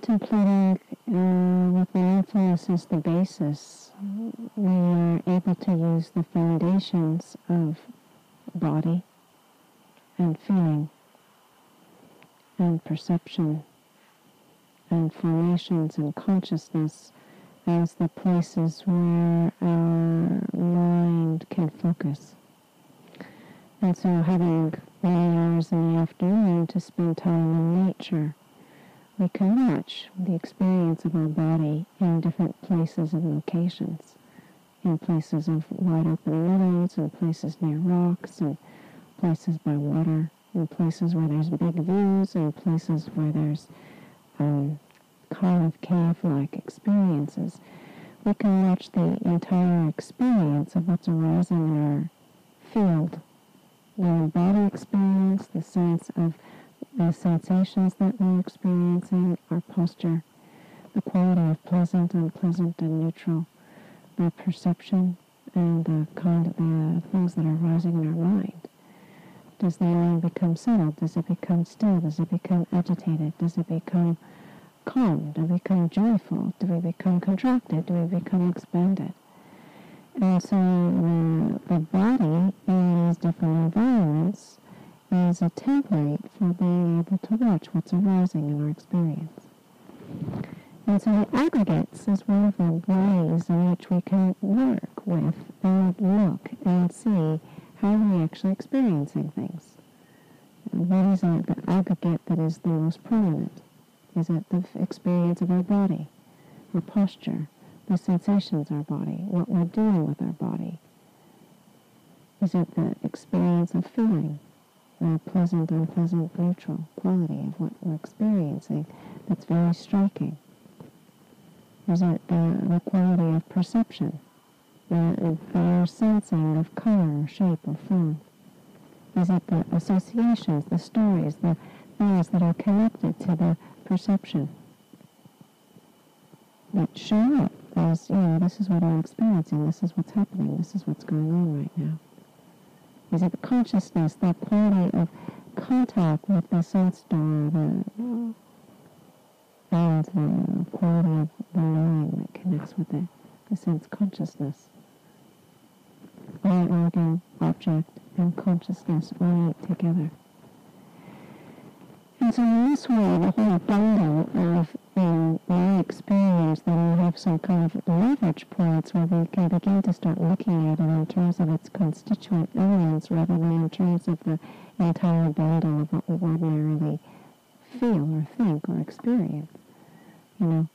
contemplating uh, with mindfulness as the basis, we are able to use the foundations of body and feeling and perception and formations and consciousness as the places where our mind can focus. And so having many hours in the afternoon to spend time in nature we can watch the experience of our body in different places and locations, in places of wide open meadows, in places near rocks, and places by water, in places where there's big views, and places where there's um, of cave-like experiences. We can watch the entire experience of what's arising in our field, the body experience, the sense of the sensations that we're experiencing, our posture, the quality of pleasant, unpleasant, and neutral, the perception, and the kind of the things that are arising in our mind. Does the mind become settled? Does it become still? Does it become agitated? Does it become calm? Do we become joyful? Do we become contracted? Do we become expanded? And so the, the body in these different environments as a template for being able to watch what's arising in our experience. And so the aggregates is one of the ways in which we can work with and look and see how we're actually experiencing things. And what is the aggregate that is the most prominent? Is it the experience of our body, our posture, the sensations of our body, what we're doing with our body? Is it the experience of feeling? The pleasant, unpleasant, neutral quality of what we're experiencing that's very striking. There's a, uh, the quality of perception, uh, the, the uh, sensing of color, or shape, or form. Is it the associations, the stories, the things that are connected to the perception that show up as, you know, this is what I'm experiencing, this is what's happening, this is what's going on right now. Is it consciousness, that quality of contact with the sense door, the, and the quality of the knowing that connects with it, the sense consciousness? All organ, object, and consciousness all together. And so in this way, the whole bundle of, in my experience, that we have some kind of leverage points where we can begin to start looking at it in terms of its constituent elements rather than in terms of the entire bundle of what we ordinarily feel or think or experience. You know,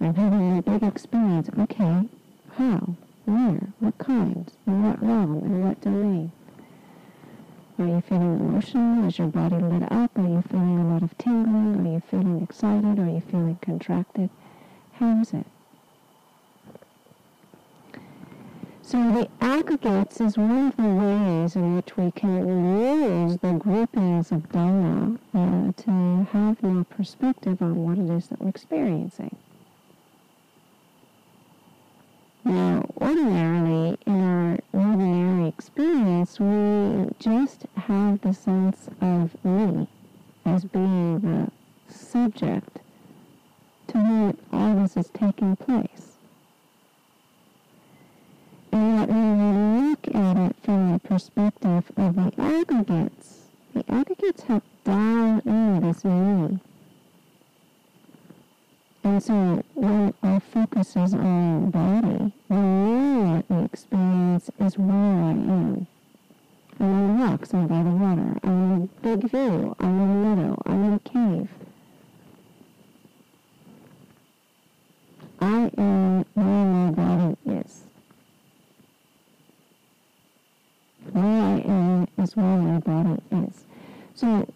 I'm having a big experience. Okay, how? Where? What kind? In what realm? In what domain? Are you feeling emotional? Is your body lit up? Are you feeling a lot of tingling? Are you feeling excited? Are you feeling contracted? How is it? So the aggregates is one of the ways in which we can use the groupings of Dhamma uh, to have more perspective on what it is that we're experiencing. Now, ordinarily, in experience, we just have the sense of me as being the subject to whom all this is taking place. And yet when we look at it from the perspective of the aggregates, the aggregates have dialed in this me and so when our focus is on body, we know that the experience is where I am. I'm on rocks, I'm by the water, I'm in a big view, I'm in a meadow, I'm in a cave. I am where my body is. Where I am is where my body is. So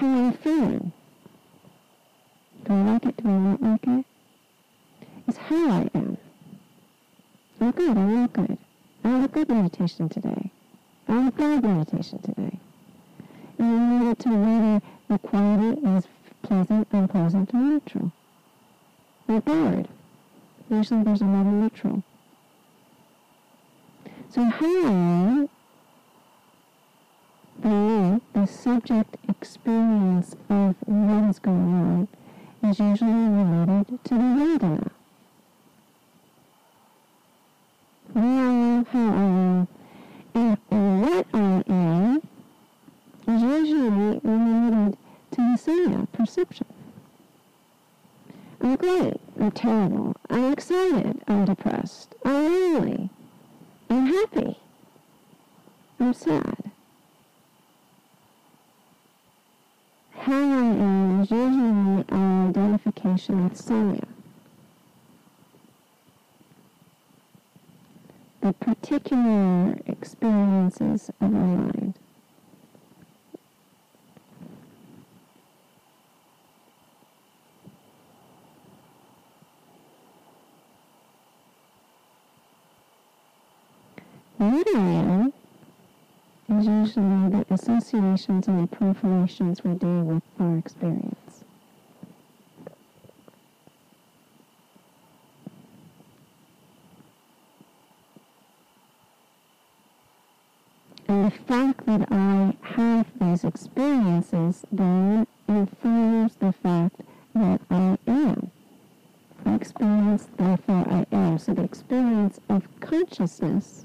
how I'm feeling. Do I like it? Do I not like it? It's how I am. I'm good. I'm not good. I have a good meditation today. I have a meditation today. And I need it to whether the quality is pleasant, unpleasant, or neutral. Or bored. Usually there's a lot of neutral. So how the, the subject experience of what is going on is usually related to the Vedana. Where I am, how I am, and what I am is usually related to the Sanya perception. I'm great, I'm terrible, I'm excited, I'm depressed, I'm lonely, I'm happy, I'm sad. How I am is usually our identification with Sanya. The particular experiences of our mind. I is usually the associations and the proliferations we do with our experience. And the fact that I have these experiences then infers the fact that I am. I experience, therefore I am. So the experience of consciousness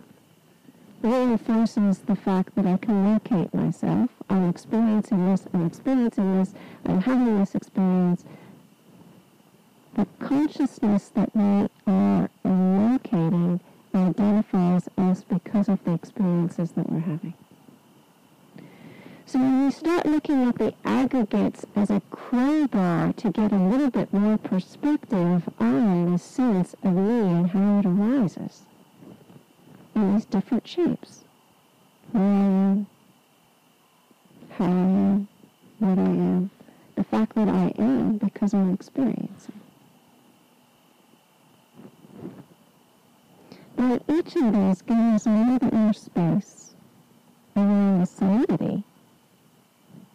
reinforces the fact that I can locate myself. I'm experiencing this, I'm experiencing this, I'm having this experience. The consciousness that we are locating identifies us because of the experiences that we're having. So when we start looking at the aggregates as a crowbar to get a little bit more perspective on the sense of me and how it arises, in these different shapes. Where I am, how I am, what I am, the fact that I am because I'm experiencing. But each of these gives us a little bit more space around the solidity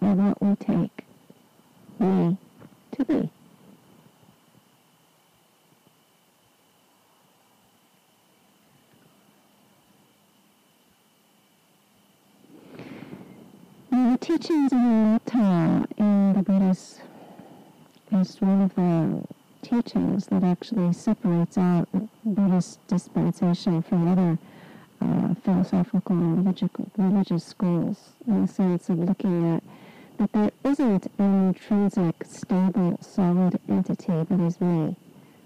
of what we take me to be. the teachings of Anatta in the Buddhist is one of the teachings that actually separates out Buddhist dispensation from other uh, philosophical and religious schools in the sense of looking at that there isn't an intrinsic, stable, solid entity that is me,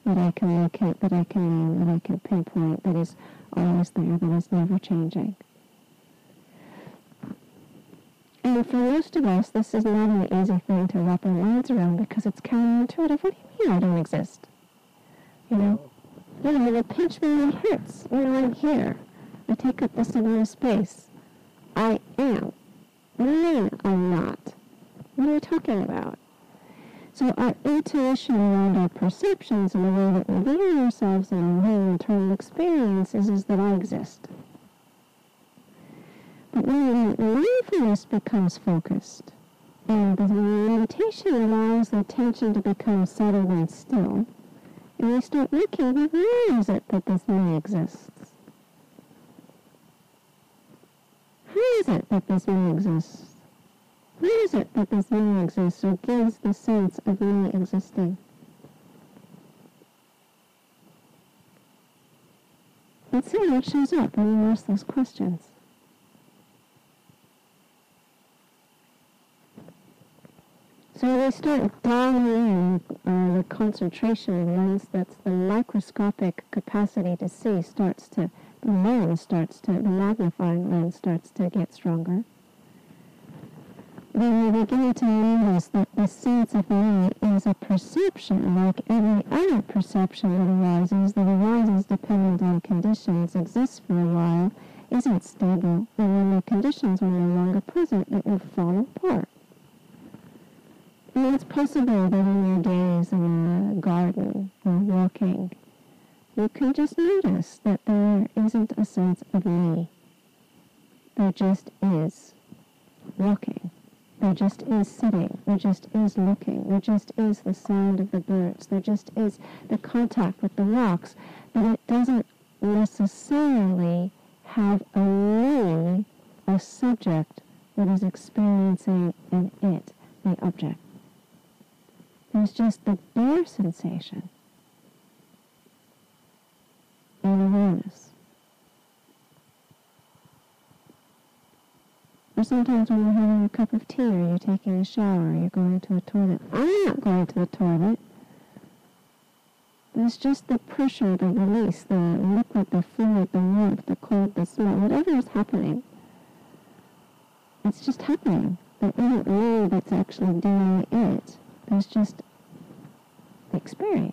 that I can locate, that I can name, that I can pinpoint, that is always there, that is never changing. And for most of us, this is not an easy thing to wrap our minds around because it's counterintuitive. What do you mean I don't exist? You know? You know, they pinch me and it hurts. You know, I'm here. I take up this amount of space. I am. Mean I'm not? What are you talking about? So our intuition around our perceptions and the way that we view ourselves and our internal experiences is that I exist. But when mindfulness becomes focused, and the meditation allows the attention to become settled and still, and we start looking, where is it that this me exists? How is it that this me exists? Where is it that this me exists or gives the sense of me existing? Let's see how it shows up when you ask those questions. So they start dialing in uh, the concentration lens, that's the microscopic capacity to see, starts to, the lens starts to, the magnifying lens starts to get stronger. We begin to notice that the sense of me is a perception, like every other perception that arises, that arises dependent on conditions, exists for a while, isn't stable, and when the conditions are no longer present, it will fall apart. And it's possible that in your days in the uh, garden or walking, you can just notice that there isn't a sense of me. There just is walking. There just is sitting. There just is looking. There just is the sound of the birds. There just is the contact with the rocks. But it doesn't necessarily have a me, a subject that is experiencing an it, the object. There's just the bare sensation and awareness. Or sometimes when you're having a cup of tea or you're taking a shower or you're going to a toilet. I'm not going to the toilet. There's just the pressure, the release, the liquid, the fluid, the warmth, the cold, the smell, whatever is happening. It's just happening. There isn't me that's actually doing it. There's just the experience.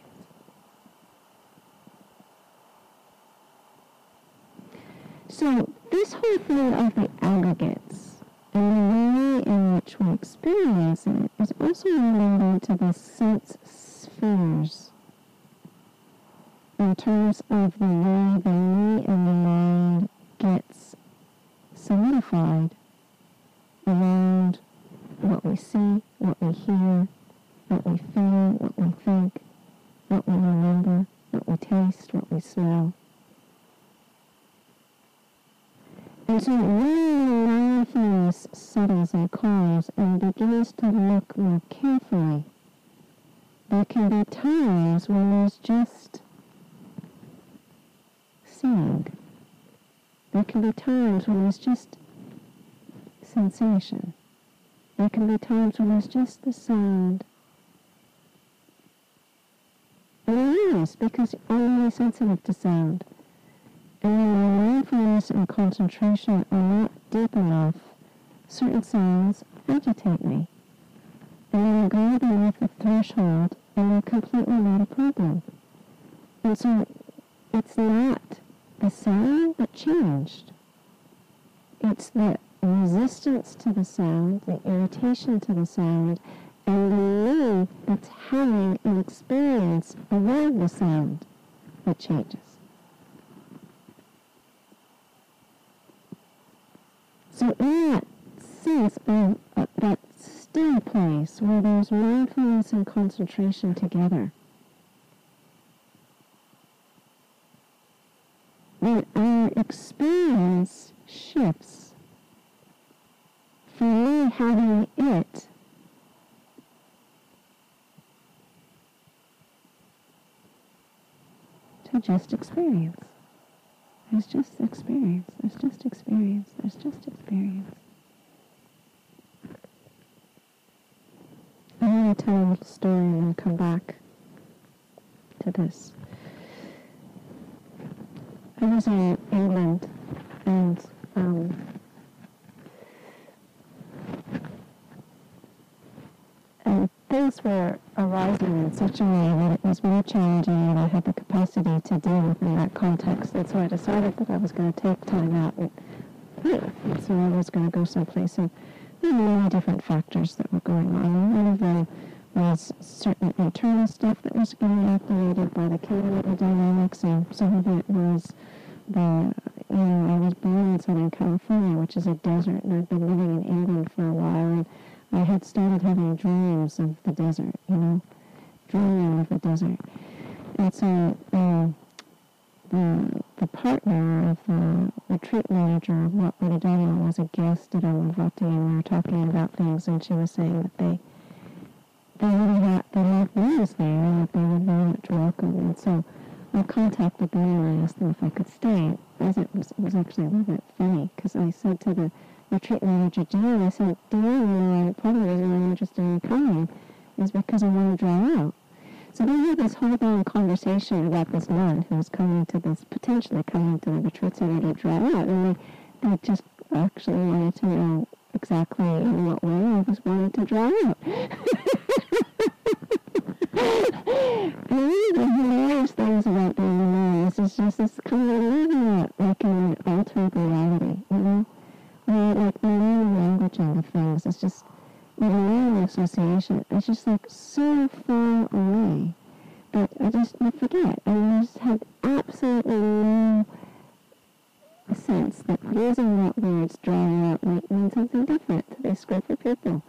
So this whole thing of the aggregates and the way in which we experience it is also related to the sense spheres in terms of the way the me and the mind gets solidified around what we see, what we hear, what we feel, what we think, what we remember, what we taste, what we smell. And so when mindfulness settles and calms and begins to look more carefully, there can be times when there's just seeing. There can be times when there's just sensation. There can be times when there's just the sound. And it is because I'm really sensitive to sound. And when my mindfulness and concentration are not deep enough, certain sounds agitate me. And then I go beneath the threshold and they're completely not a problem. And so it's not the sound that changed. It's the resistance to the sound, the irritation to the sound, and the me that's having an experience around the sound that changes. So in that sense of uh, that still place where there's mindfulness and concentration together, when our experience shifts from me having it to just experience. There's just experience. There's just experience. There's just experience. I want to tell a little story and then come back to this. I was in England and um, and things were arising in such a way that it was more challenging and I had the capacity to deal with in that context. And so I decided that I was going to take time out and, so I was going to go someplace. And there were many different factors that were going on. One of them was certain internal stuff that was getting activated by the chemical dynamics, and some of it was the, you know, I was born in Southern California, which is a desert, and I've been living in England for a while, and I had started having dreams of the desert, you know, dreaming of the desert. And so um, the, the partner of the retreat manager of Wat Buddha was a guest at Amaravati, and we were talking about things, and she was saying that they they really had, they loved me as there, and that they were very much welcome. And so I contacted them and I asked them if I could stay. As it was, it was actually a little bit funny, because I said to the retreat manager, Jan, I said, do you know, part of the reason interested in coming is because I want to dry out. So they had this whole long conversation about this nun who was coming to this, potentially coming to the retreat center to dry out, and they, they just actually wanted to know exactly in what way I was wanting to dry out. and one of the hilarious things about being a nun is it's just this kind of living it like an alternate reality, you know? Where like the new languaging of things. It's just the name association It's just like so far away that I just I forget. And I just had absolutely no sense that using that words drawing out might mean something different to this group of people.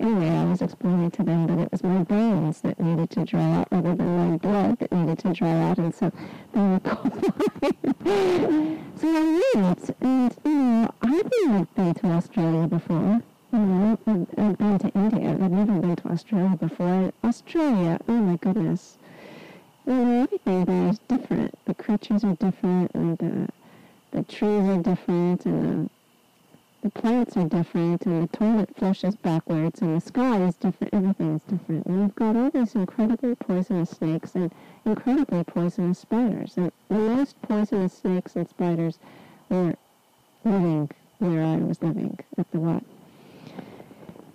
Anyway, I was explaining to them that it was my bones that needed to dry out rather than my blood that needed to dry out, and so they were complying. so I went, and, you know, I've never been to Australia before. You know, I've, I've been to India. I've never been to Australia before. Australia, oh my goodness. You know, everything there is different. The creatures are different, and the, the trees are different, and the the plants are different and the toilet flushes backwards and the sky is different, everything is different. And you've got all these incredibly poisonous snakes and incredibly poisonous spiders. And the most poisonous snakes and spiders were living where I was living at the what.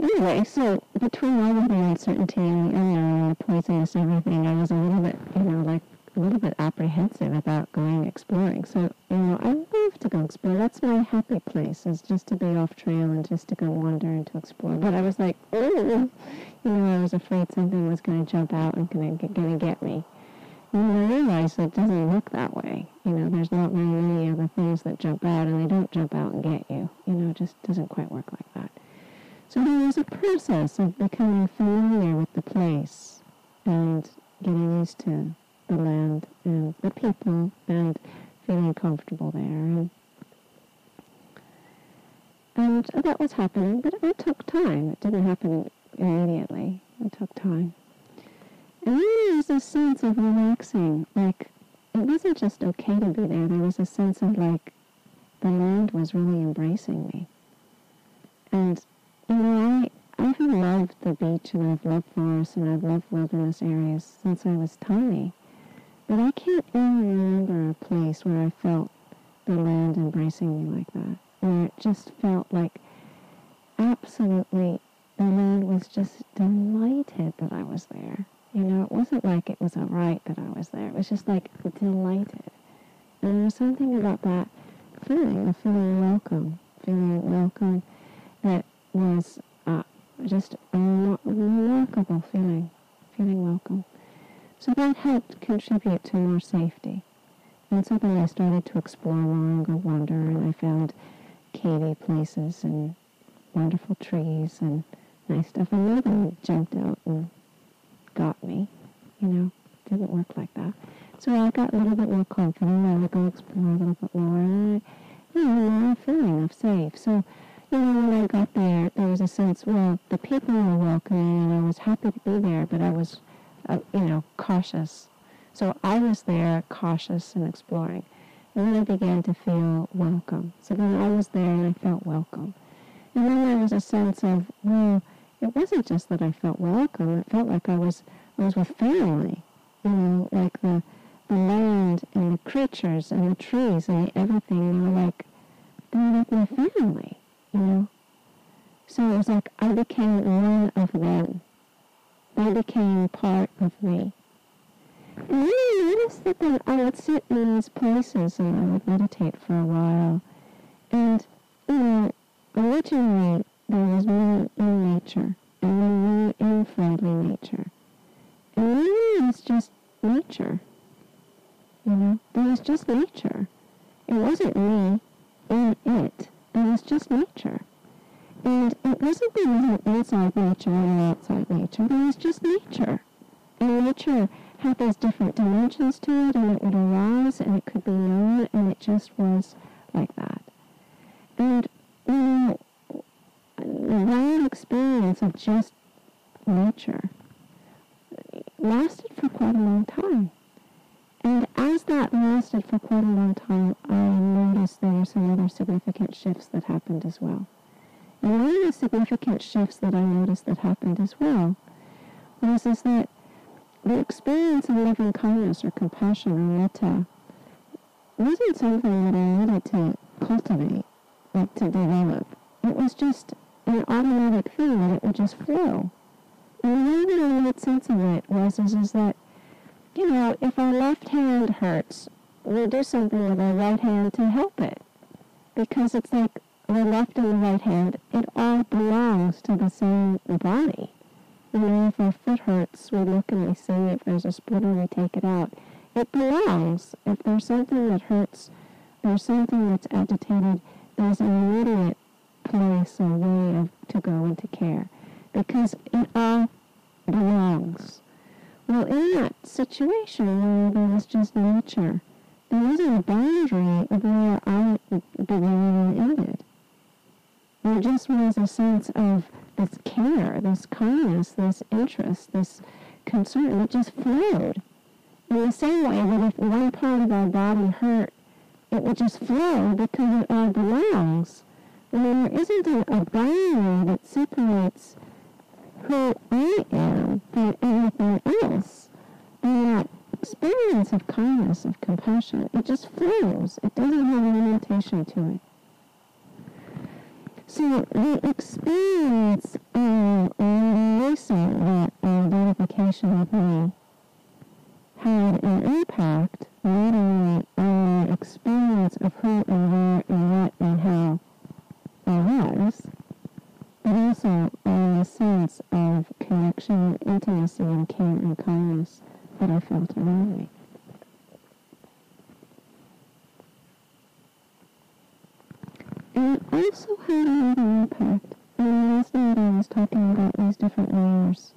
Anyway, so between all of the uncertainty and the unknown and the poisonous everything, I was a little bit, you know, like a little bit apprehensive about going exploring. So, you know, I love to go explore. That's my happy place, is just to be off trail and just to go wander and to explore. But I was like, oh, you know, I was afraid something was going to jump out and going to get me. And I realized it doesn't look that way. You know, there's not very many other things that jump out, and they don't jump out and get you. You know, it just doesn't quite work like that. So there was a process of becoming familiar with the place and getting used to the land and the people and feeling comfortable there. And, and that was happening, but it took time. It didn't happen immediately. It took time. And then there was a sense of relaxing, like it wasn't just okay to be there. There was a sense of like the land was really embracing me. And, you know, I, I've loved the beach and I've loved forests and I've loved wilderness areas since I was tiny. But I can't even remember a place where I felt the land embracing me like that, where it just felt like absolutely the land was just delighted that I was there. You know, it wasn't like it was a right that I was there. It was just like delighted. And there was something about that feeling, the feeling welcome, feeling welcome that was uh, just a remarkable feeling, feeling welcome. So that helped contribute to more safety. And then I started to explore more and go wander, and I found cavey places and wonderful trees and nice stuff. And nothing jumped out and got me. You know, didn't work like that. So I got a little bit more confident. I would go explore a little bit more, and I, you know, more feeling safe. So, you know, when I got there, there was a sense, well, the people were welcoming, and I was happy to be there, but I was uh, you know, cautious. So I was there cautious and exploring. And then I began to feel welcome. So then I was there and I felt welcome. And then there was a sense of, well, it wasn't just that I felt welcome. It felt like I was I was with family. You know, like the the land and the creatures and the trees and everything were like they were like my family, you know. So it was like I became one of them. They became part of me. And then I noticed that then I would sit in these places and I would meditate for a while. And, you know, originally there was me in nature and me in friendly nature. And there was just nature. You know, there was just nature. It wasn't me in it. It was just nature. And it wasn't there was an inside nature and an outside nature. but it was just nature. And nature had these different dimensions to it, and it would arise, and it could be known, and it just was like that. And, you know, that experience of just nature lasted for quite a long time. And as that lasted for quite a long time, I noticed there were some other significant shifts that happened as well. And one of the significant shifts that I noticed that happened as well was is that the experience of loving kindness or compassion or metta wasn't something that I needed to cultivate, like to develop. It was just an automatic thing that it would just flow. And the way that I made sense of it was is, is that, you know, if our left hand hurts, we'll do something with our right hand to help it. Because it's like the left and the right hand, it all belongs to the same body. Know, if our foot hurts, we look and we see if there's a splinter, we take it out. It belongs. If there's something that hurts, there's something that's agitated, there's an immediate place or way of, to go into care because it all belongs. Well, in that situation where there was just nature, there wasn't a boundary of where I began and ended. There just was a sense of this care, this kindness, this interest, this concern that just flowed. In the same way that if one part of our body hurt, it would just flow because it all belongs. And there isn't a, a boundary that separates who I am from anything else. And that experience of kindness, of compassion, it just flows. It doesn't have a limitation to it. So the experience um, of releasing that identification with me had an impact not only on the experience of who and where and what and how I was, but also on the sense of connection, intimacy, and care and kindness that I felt around me. And it also had another impact. And last night I was talking about these different layers.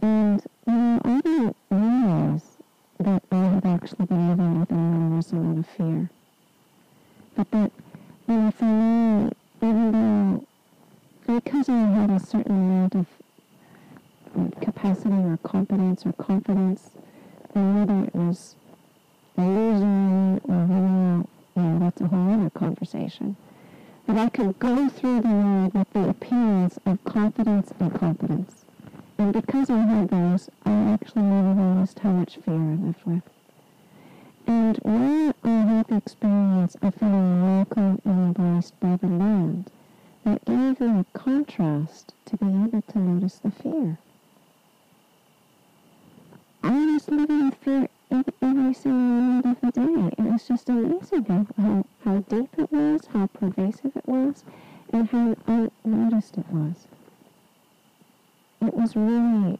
And, know, I didn't realize that I had actually been living with enormous amount of fear. But that, you know, for me, even though, because I had a certain amount of um, capacity or competence or confidence, and whether it was illusory or real, you know, that's a whole other conversation that I could go through the world with the appearance of confidence and competence. And because I had those, I actually never realized how much fear I lived with. And when I had the experience of feeling welcomed and embraced by the land, that gave me a contrast to be able to notice the fear. I was living in fear every single minute of the day. It was just amazing how, how, deep it was, how pervasive it was, and how unnoticed it was. It was really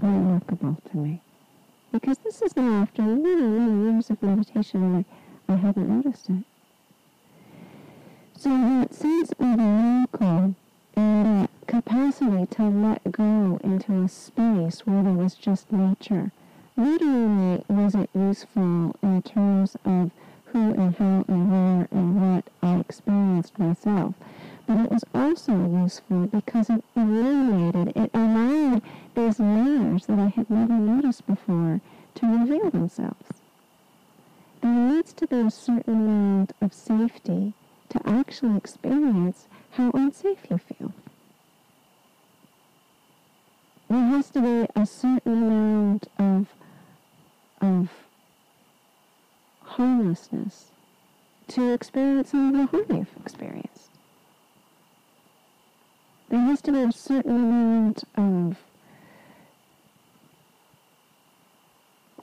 remarkable to me. Because this is now after many, many years of meditation I, I hadn't noticed it. So that sense of miracle and that capacity to let go into a space where there was just nature. Literally wasn't useful in terms of who and how and where and what I experienced myself, but it was also useful because it illuminated, it allowed these layers that I had never noticed before to reveal themselves. There needs to a certain amount of safety to actually experience how unsafe you feel. There has to be a certain amount of, of harmlessness to experience some of the harm you've experienced. There has to be a certain amount of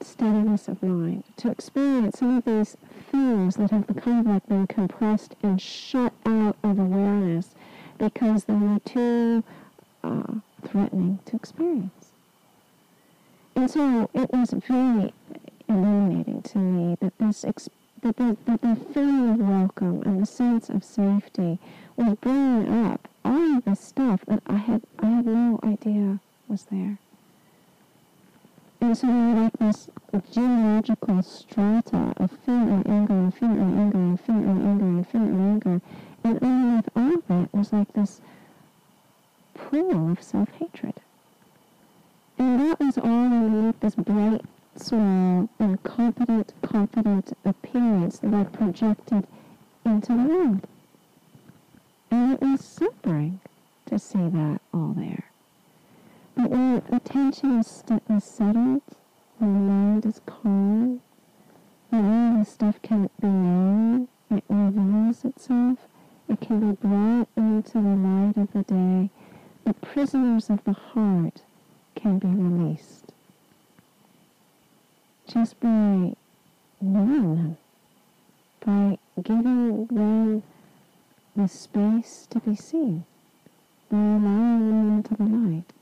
steadiness of mind to experience some of these things that have of like been compressed and shut out of awareness because they were too uh, threatening to experience. And so it was very illuminating to me that this that the, that the feeling of welcome and the sense of safety was bringing up all of the stuff that I had I had no idea was there. There were like this geological strata of fear and anger and fear and anger and fear and anger and fear and anger. And underneath all of it was like this pool of self-hatred. And that was all underneath this bright, small, and confident confident appearance that I projected into the world. And it was sobering to see that all there. But when attention is, st- is settled, when the mind is calm, when all this stuff can be known, it reveals itself, it can be brought into the light of the day, the prisoners of the heart can be released. Just by knowing them, by giving them the space to be seen, by allowing them into the light,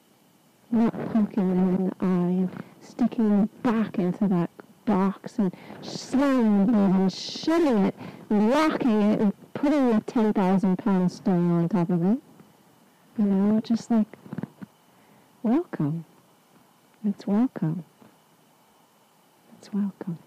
not poking them in the eye and sticking them back into that box and slamming it and shutting it, and locking it and putting a 10,000 pound stone on top of it. You know, just like, welcome. It's welcome. It's welcome.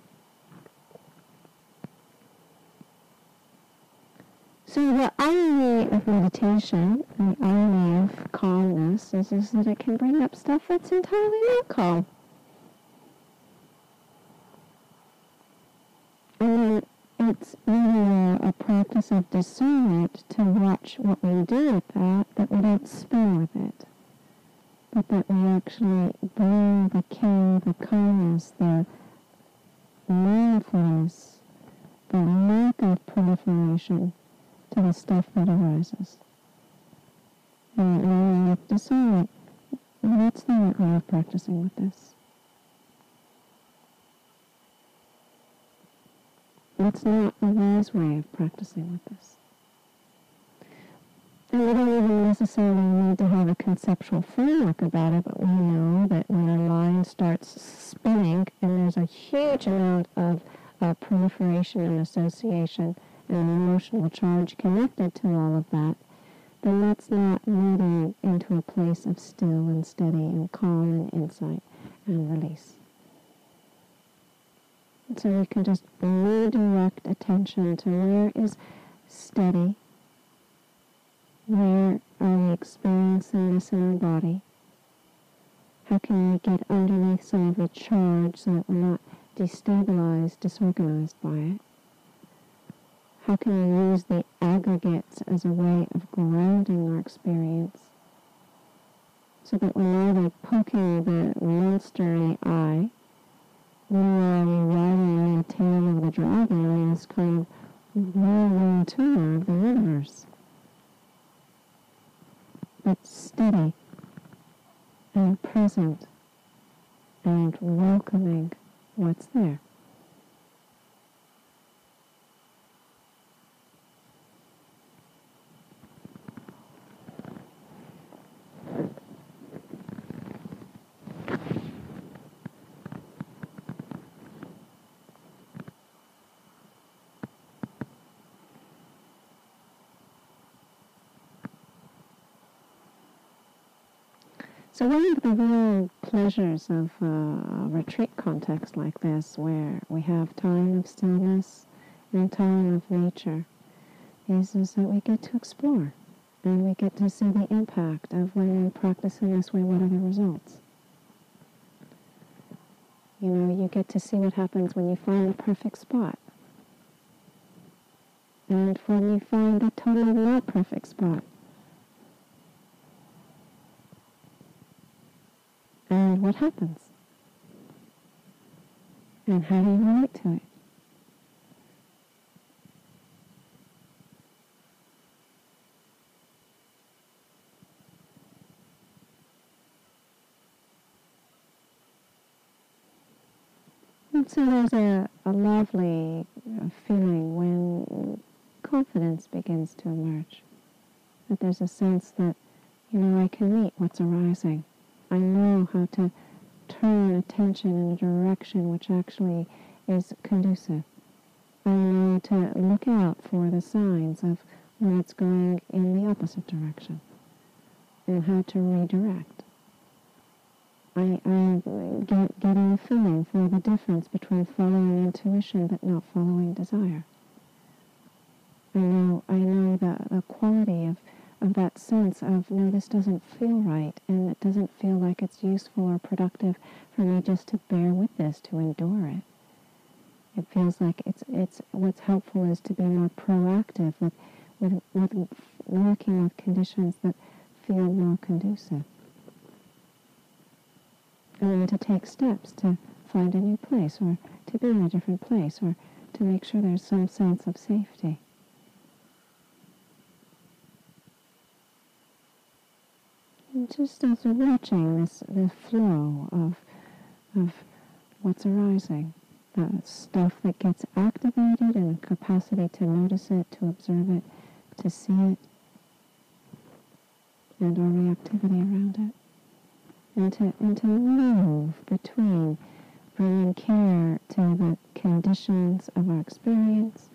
So the irony of meditation the irony of calmness is, is that it can bring up stuff that's entirely not calm. And it's really a, a practice of discernment to watch what we do with that, that we don't spin with it, but that we actually bring the care, the kindness, the mindfulness, the lack of proliferation the stuff that arises. And, and we have to decide what's the right way of practicing with this. It's not a wise way of practicing with this. And we don't even necessarily need to have a conceptual framework about it, but we know that when our line starts spinning and there's a huge amount of uh, proliferation and association and emotional charge connected to all of that, then that's not moving into a place of still and steady and calm and insight and release. So we can just redirect attention to where is steady, where are we experiencing this in our body, how can we get underneath some of the charge so that we're not destabilized, disorganized by it. How can we use the aggregates as a way of grounding our experience so that we're neither poking the monster in the eye nor are we riding the tail of the dragon on this kind of whirling tour of the universe. But steady and present and welcoming what's there. So one of the real pleasures of uh, a retreat context like this, where we have time of stillness and time of nature, is, is that we get to explore and we get to see the impact of when we practice in this way, what are the results. You know, you get to see what happens when you find the perfect spot. And when you find the totally not perfect spot. What happens? And how do you relate to it? And so there's a, a lovely feeling when confidence begins to emerge. That there's a sense that, you know, I can meet what's arising. I know how to turn attention in a direction which actually is conducive. I know to look out for the signs of when it's going in the opposite direction and how to redirect. I, I get getting a feeling for the difference between following intuition but not following desire. I know I know the, the quality of of that sense of, no, this doesn't feel right, and it doesn't feel like it's useful or productive for me just to bear with this, to endure it. It feels like it's, it's what's helpful is to be more proactive with, with, with working with conditions that feel more conducive. And then to take steps to find a new place or to be in a different place or to make sure there's some sense of safety. Just as we're watching this, this flow of, of what's arising, the stuff that gets activated and the capacity to notice it, to observe it, to see it, and our reactivity around it. And to, and to move between bringing care to the conditions of our experience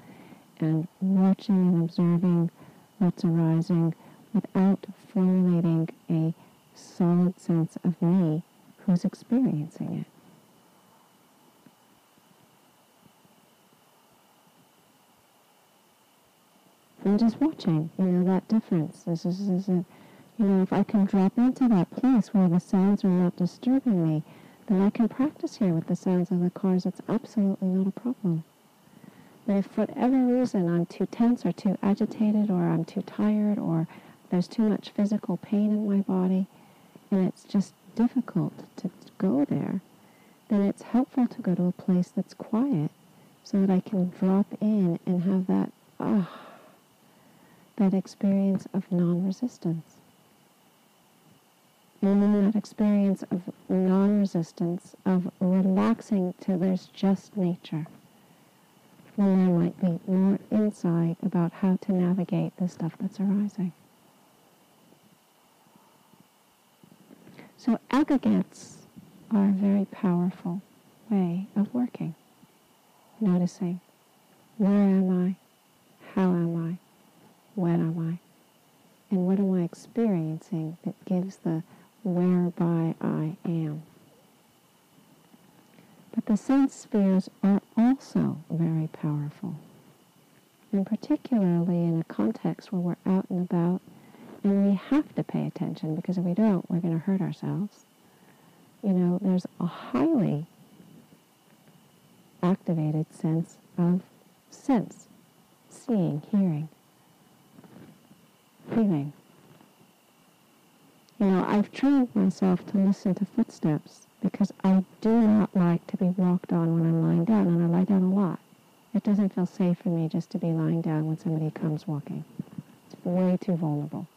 and watching and observing what's arising without formulating a solid sense of me who's experiencing it. And just watching, you know, that difference. This is, is a, you know, if I can drop into that place where the sounds are not disturbing me, then I can practice here with the sounds of the cars. It's absolutely not a problem. But if for whatever reason I'm too tense or too agitated or I'm too tired or there's too much physical pain in my body and it's just difficult to go there, then it's helpful to go to a place that's quiet so that I can drop in and have that, ah, that experience of non-resistance. And in that experience of non-resistance, of relaxing till there's just nature, then there might be more insight about how to navigate the stuff that's arising. So aggregates are a very powerful way of working, noticing where am I, how am I, when am I, and what am I experiencing that gives the whereby I am. But the sense spheres are also very powerful, and particularly in a context where we're out and about and we have to pay attention because if we don't, we're going to hurt ourselves. You know, there's a highly activated sense of sense, seeing, hearing, feeling. You know, I've trained myself to listen to footsteps because I do not like to be walked on when I'm lying down, and I lie down a lot. It doesn't feel safe for me just to be lying down when somebody comes walking. It's way too vulnerable.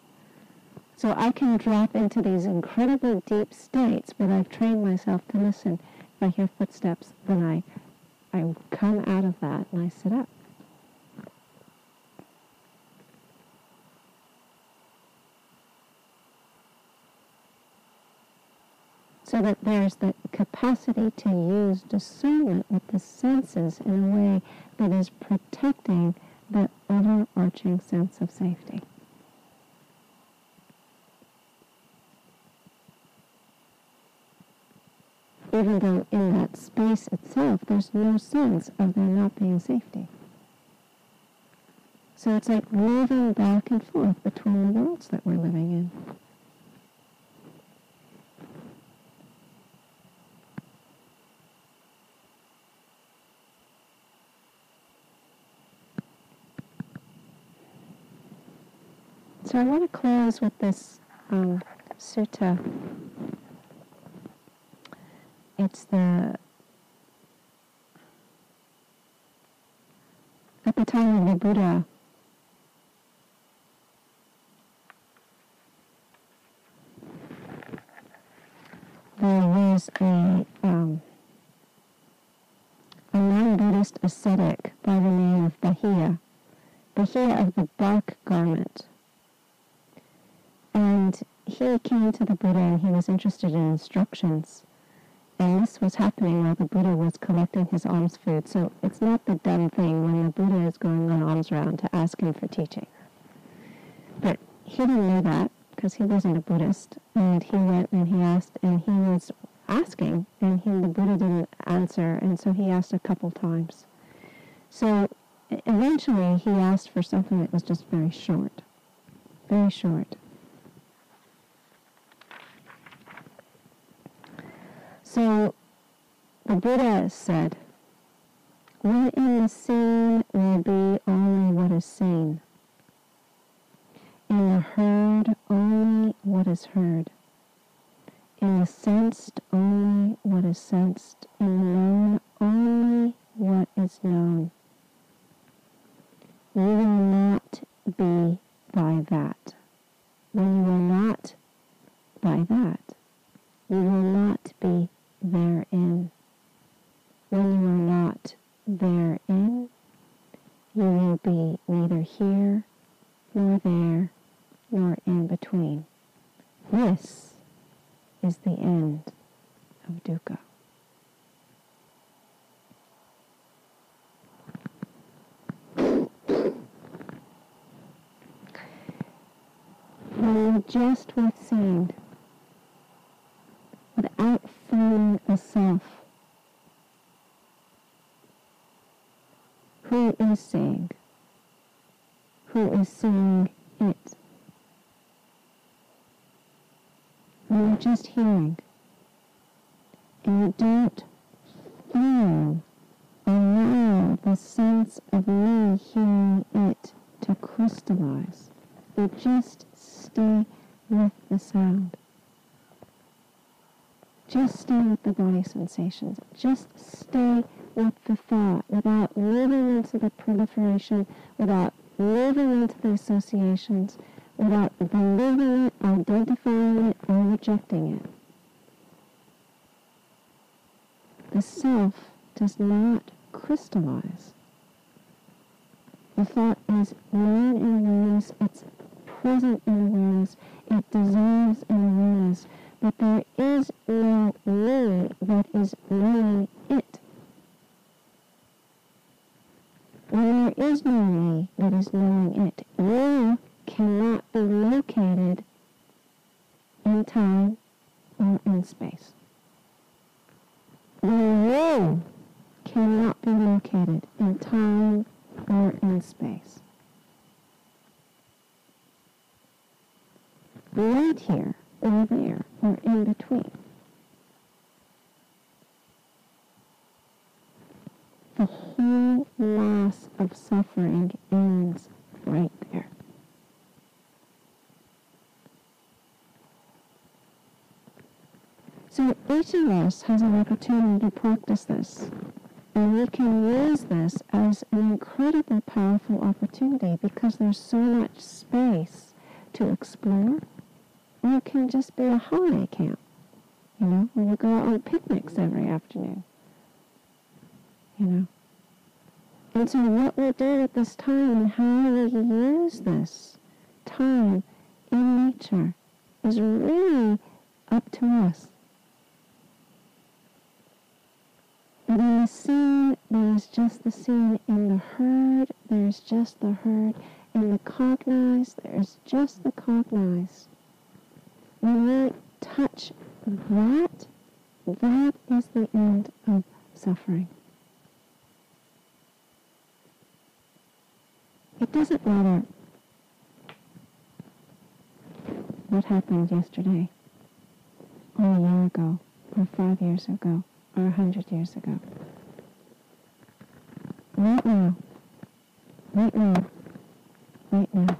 So I can drop into these incredibly deep states, but I've trained myself to listen. If I hear footsteps, then I, I come out of that and I sit up. So that there's the capacity to use discernment with the senses in a way that is protecting the overarching sense of safety. Even though in that space itself there's no sense of there not being safety. So it's like moving back and forth between the worlds that we're living in. So I want to close with this um, sutta it's the at the time of the Buddha there was a um, a non-Buddhist ascetic by the name of Bahiya, Bahiya of the bark garment. And he came to the Buddha and he was interested in instructions. And this was happening while the Buddha was collecting his alms food. So it's not the dumb thing when the Buddha is going on alms round to ask him for teaching. But he didn't know that because he wasn't a Buddhist. And he went and he asked, and he was asking, and he, the Buddha didn't answer, and so he asked a couple times. So eventually he asked for something that was just very short, very short. So the Buddha said, what the seen will be only what is seen. In the heard only what is heard. In the sensed only what is sensed. In the known only what is known. You will not be by that. When you are not by that, you will not be therein. When you are not therein, you will be neither here nor there nor in between. This is the end of dukkha. Just with without feeling a self, who is seeing? Who is seeing it? You're just hearing, and you don't feel, allow the sense of me hearing it to crystallize. You just stay with the sound. Just stay with the body sensations. Just stay with the thought without moving into the proliferation, without moving into the associations, without believing it, identifying it, or rejecting it. The self does not crystallize. The thought is known in awareness, it's present in awareness, it dissolves in awareness, but there is no me that is knowing it. When there is no me that is knowing it, you cannot be located in time or in space. The you cannot be located in time or in space. right here or there or in between. The whole loss of suffering ends right there. So each of us has an opportunity to practice this. And we can use this as an incredibly powerful opportunity because there's so much space to explore or it can just be a holiday camp, you know, where you go out on picnics every afternoon, you know. And so what we do at this time and how we use this time in nature is really up to us. But in the seen, there's just the seen. In the heard, there's just the heard. In the cognized, there's just the cognized when we touch that, that is the end of suffering. It doesn't matter what happened yesterday, or a year ago, or five years ago, or a hundred years ago. Right now, right now, right now,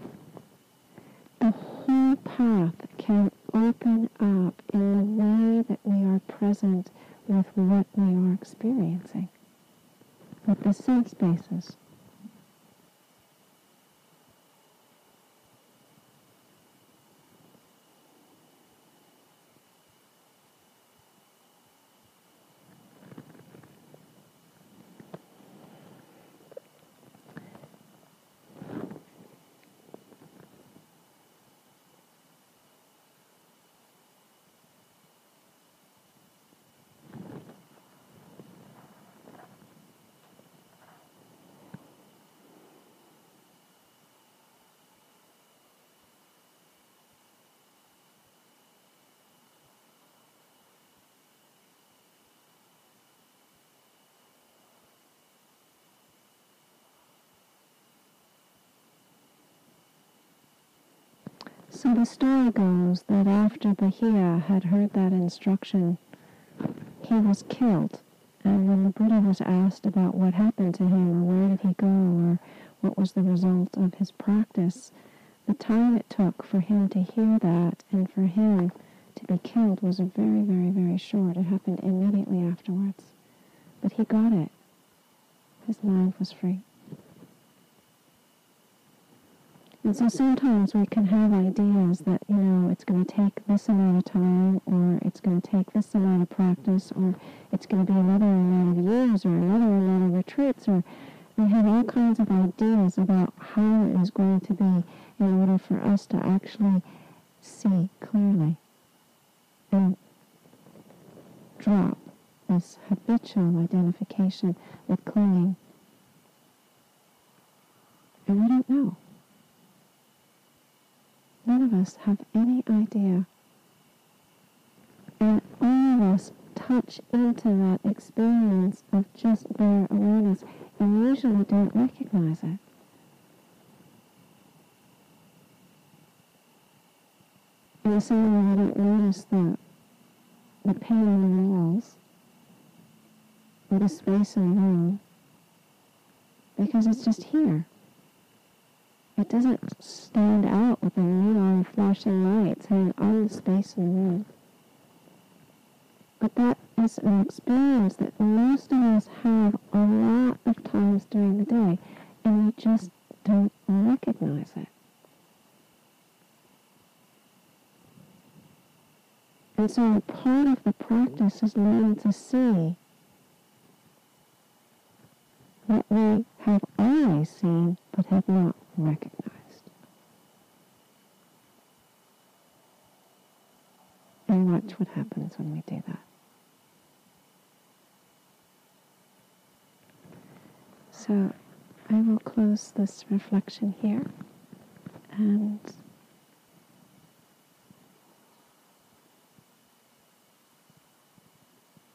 the whole path can open up in the way that we are present with what we are experiencing, with the sense bases. So the story goes that after Bahiya had heard that instruction, he was killed. And when the Buddha was asked about what happened to him, or where did he go, or what was the result of his practice, the time it took for him to hear that and for him to be killed was very, very, very short. It happened immediately afterwards. But he got it. His mind was free. And so sometimes we can have ideas that, you know, it's going to take this amount of time, or it's going to take this amount of practice, or it's going to be another amount of years, or another amount of retreats, or we have all kinds of ideas about how it is going to be in order for us to actually see clearly and drop this habitual identification with clinging. And we don't know. None of us have any idea. And all of us touch into that experience of just bare awareness and usually don't recognize it. In the same way I don't notice the, the pain in the walls or the space in the room because it's just here. It doesn't stand out with the neon flashing lights and all the space in the room. But that is an experience that most of us have a lot of times during the day, and we just don't recognize it. And so part of the practice is learning to see what we have always seen but have not recognized. And watch what happens when we do that. So I will close this reflection here and